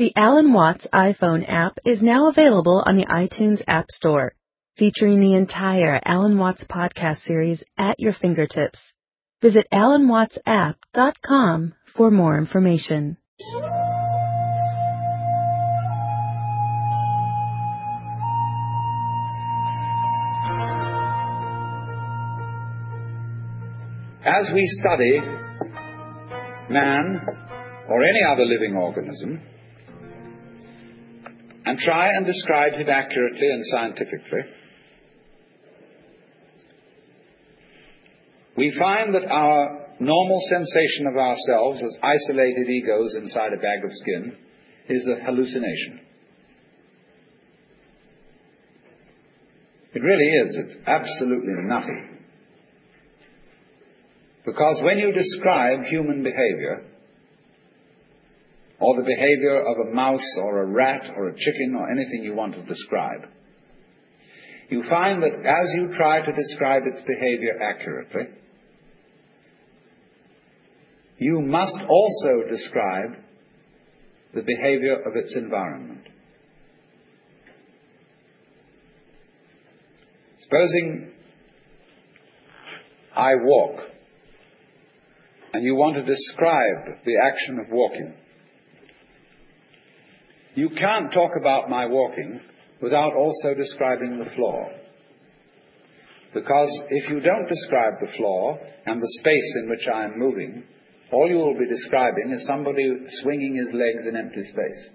The Alan Watts iPhone app is now available on the iTunes App Store, featuring the entire Alan Watts podcast series at your fingertips. Visit alanwattsapp.com for more information. As we study man or any other living organism and try and describe him accurately and scientifically, we find that our normal sensation of ourselves as isolated egos inside a bag of skin is a hallucination. It really is. It's absolutely nothing. Because when you describe human behavior, or the behavior of a mouse or a rat or a chicken or anything you want to describe, you find that as you try to describe its behavior accurately, you must also describe the behavior of its environment. Supposing I walk and you want to describe the action of walking. You can't talk about my walking without also describing the floor. Because if you don't describe the floor and the space in which I am moving, all you will be describing is somebody swinging his legs in empty space.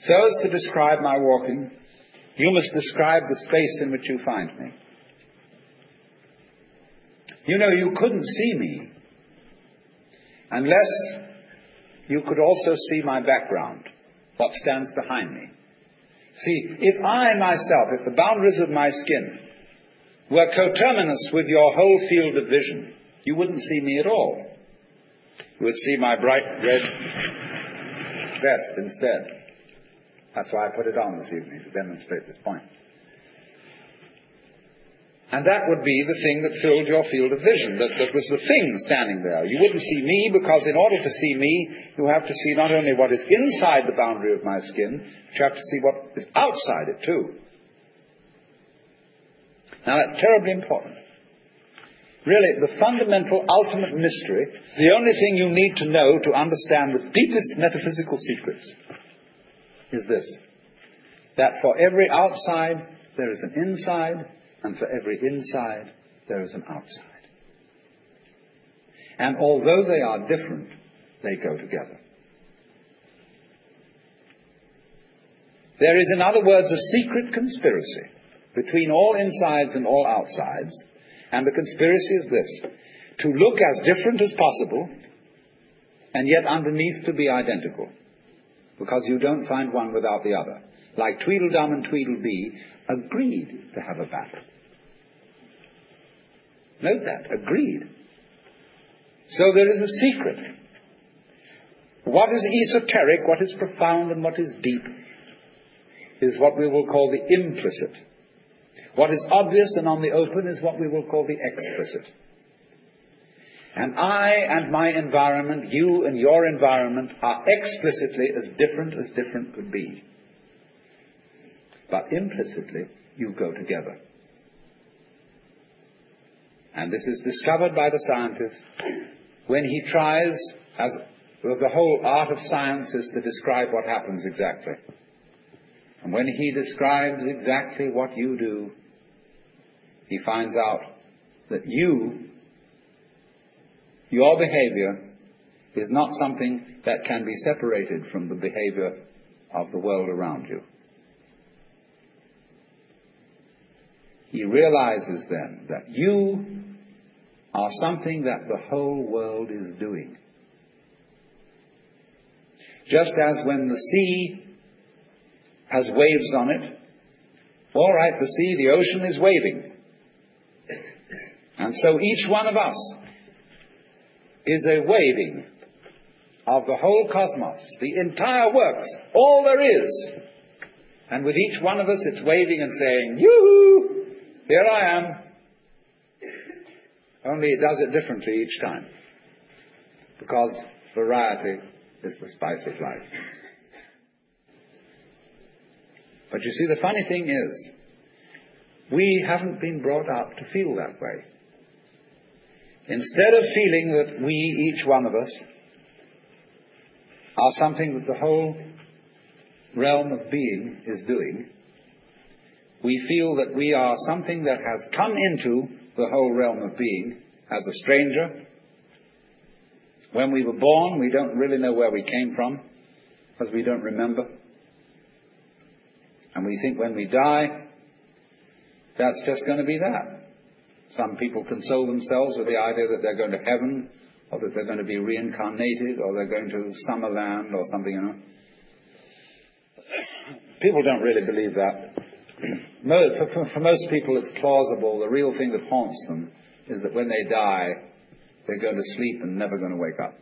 So as to describe my walking, you must describe the space in which you find me. You know, you couldn't see me unless you could also see my background, what stands behind me. See, if I myself, if the boundaries of my skin were coterminous with your whole field of vision, you wouldn't see me at all. You would see my bright red vest instead. That's why I put it on this evening, to demonstrate this point. And that would be the thing that filled your field of vision, that, that was the thing standing there. You wouldn't see me because in order to see me, you have to see not only what is inside the boundary of my skin, but you have to see what is outside it too. Now that's terribly important. Really, the fundamental, ultimate mystery, the only thing you need to know to understand the deepest metaphysical secrets, is this. That for every outside, there is an inside, and for every inside, there is an outside. And although they are different, they go together. There is, in other words, a secret conspiracy between all insides and all outsides, and the conspiracy is this to look as different as possible, and yet underneath to be identical, because you don't find one without the other. Like Tweedledum and Tweedledee agreed to have a battle. Note that, agreed. So there is a secret. What is esoteric, what is profound, and what is deep is what we will call the implicit. What is obvious and on the open is what we will call the explicit. And I and my environment, you and your environment, are explicitly as different as different could be. But implicitly, you go together. And this is discovered by the scientist when he tries, as the whole art of science is to describe what happens exactly. And when he describes exactly what you do, he finds out that you, your behavior, is not something that can be separated from the behavior of the world around you. He realizes then that you are something that the whole world is doing. Just as when the sea has waves on it, all right, the sea, the ocean is waving. And so each one of us is a waving of the whole cosmos, the entire works, all there is. And with each one of us, it's waving and saying, Yoo-hoo! Here I am. Only it does it differently each time. Because variety is the spice of life. But you see, the funny thing is, we haven't been brought up to feel that way. Instead of feeling that we, each one of us, are something that the whole realm of being is doing, we feel that we are something that has come into the whole realm of being as a stranger. When we were born, we don't really know where we came from because we don't remember. And we think when we die, that's just going to be that. Some people console themselves with the idea that they're going to heaven, or that they're going to be reincarnated, or they're going to Summerland, or something, you know. People don't really believe that. For most people, it's plausible. The real thing that haunts them is that when they die, they're going to sleep and never going to wake up.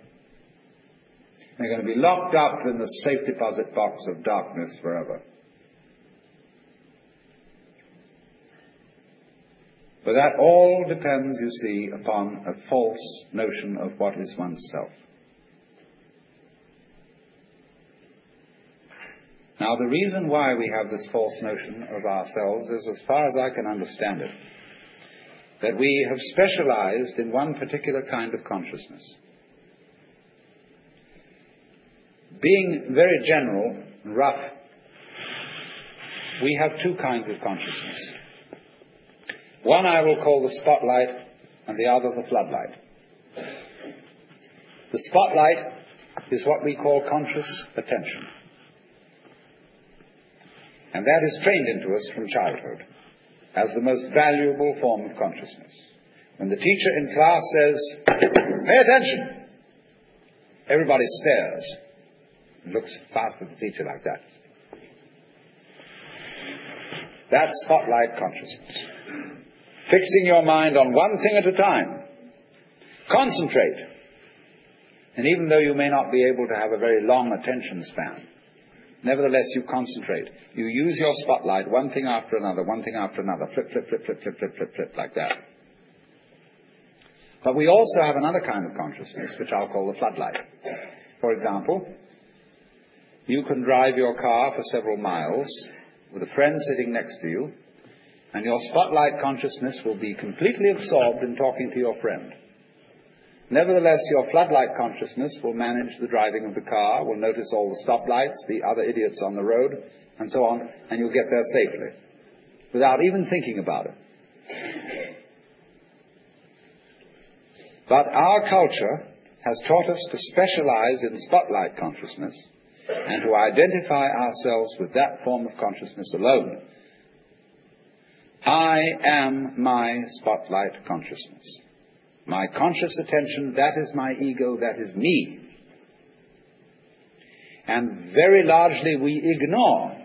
They're going to be locked up in the safe deposit box of darkness forever. But that all depends, you see, upon a false notion of what is oneself. Now, the reason why we have this false notion of ourselves is, as far as I can understand it, that we have specialized in one particular kind of consciousness. Being very general and rough, we have two kinds of consciousness. One I will call the spotlight, and the other the floodlight. The spotlight is what we call conscious attention. And that is trained into us from childhood as the most valuable form of consciousness. When the teacher in class says, pay attention, everybody stares and looks fast at the teacher like that. That's spotlight consciousness. Fixing your mind on one thing at a time. Concentrate. And even though you may not be able to have a very long attention span, nevertheless you concentrate. You use your spotlight one thing after another, one thing after another, flip, flip, flip, flip, flip, flip, flip, flip, like that. But we also have another kind of consciousness, which I'll call the floodlight. For example, you can drive your car for several miles with a friend sitting next to you, and your spotlight consciousness will be completely absorbed in talking to your friend. Nevertheless, your floodlight consciousness will manage the driving of the car, will notice all the stoplights, the other idiots on the road, and so on, and you'll get there safely without even thinking about it. But our culture has taught us to specialize in spotlight consciousness and to identify ourselves with that form of consciousness alone I am my spotlight consciousness. My conscious attention, that is my ego, that is me. And very largely we ignore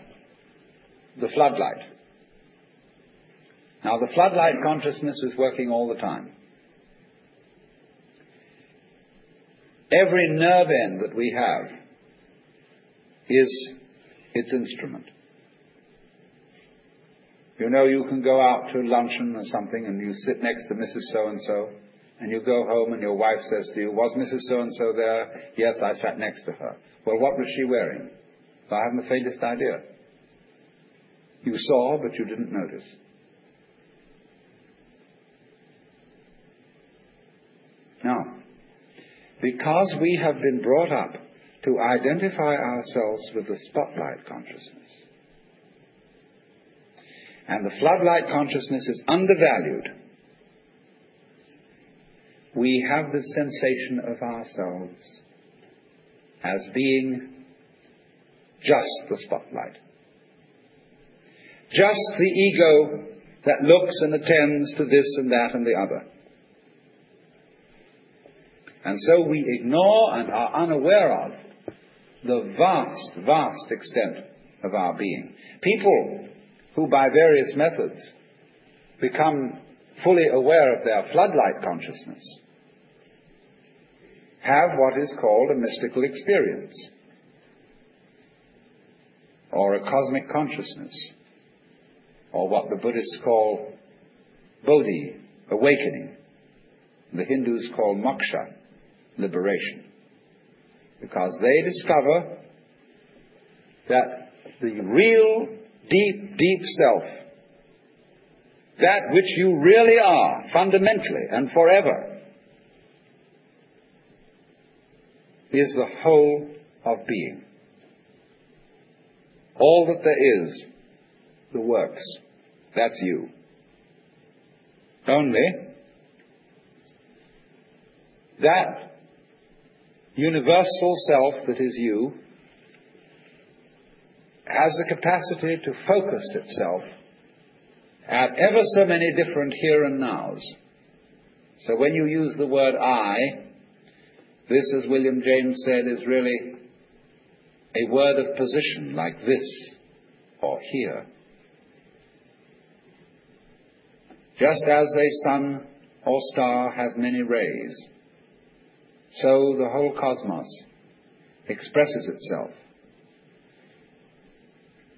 the floodlight. Now, the floodlight consciousness is working all the time. Every nerve end that we have is its instrument. You know, you can go out to luncheon or something and you sit next to Mrs. So and so, and you go home and your wife says to you, Was Mrs. So and so there? Yes, I sat next to her. Well, what was she wearing? I haven't the faintest idea. You saw, but you didn't notice. Now, because we have been brought up to identify ourselves with the spotlight consciousness, and the floodlight consciousness is undervalued, we have the sensation of ourselves as being just the spotlight. Just the ego that looks and attends to this and that and the other. And so we ignore and are unaware of the vast, vast extent of our being. People who by various methods become fully aware of their floodlight consciousness have what is called a mystical experience or a cosmic consciousness or what the Buddhists call bodhi, awakening. The Hindus call moksha, liberation. because they discover that the real, deep, deep self, that which you really are, fundamentally and forever, is the whole of being. All that there is, the works, that's you. Only that universal self that is you has the capacity to focus itself at ever so many different here and nows. So when you use the word I, this, as William James said, is really a word of position like this or here. Just as a sun or star has many rays, so the whole cosmos expresses itself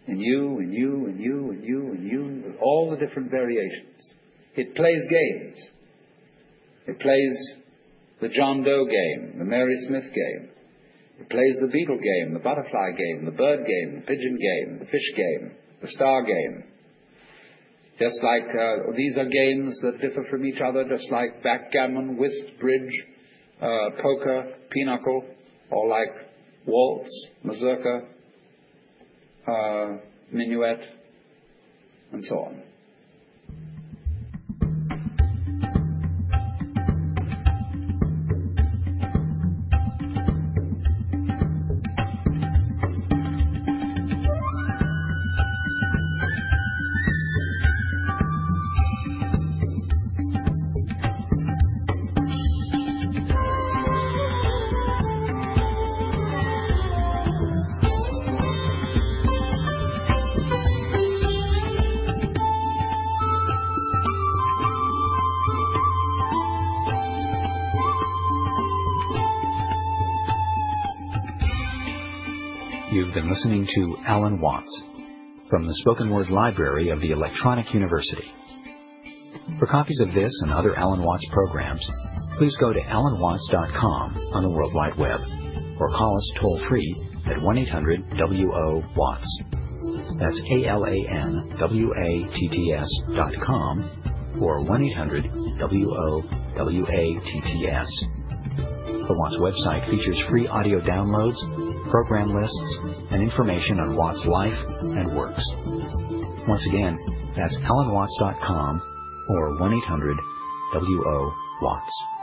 in you, and you, and you, and you, and you, with all the different variations. It plays games. It plays the John Doe game, the Mary Smith game. It plays the beetle game, the butterfly game, the bird game, the pigeon game, the fish game, the star game. Just like uh, these are games that differ from each other, just like backgammon, whist, bridge, uh, poker, pinochle, or like waltz, mazurka, Uh, minuet, and so on. Listening to Alan Watts from the Spoken Word Library of the Electronic University. For copies of this and other Alan Watts programs, please go to alanwatts.com on the World Wide Web or call us toll free at 1 800 WO Watts. That's A L A N W A T T S dot com or 1 800 WO W A T T S. The Watts website features free audio downloads, program lists, and information on Watts' life and works. Once again, that's alanwatts.com or 1 800 WO Watts.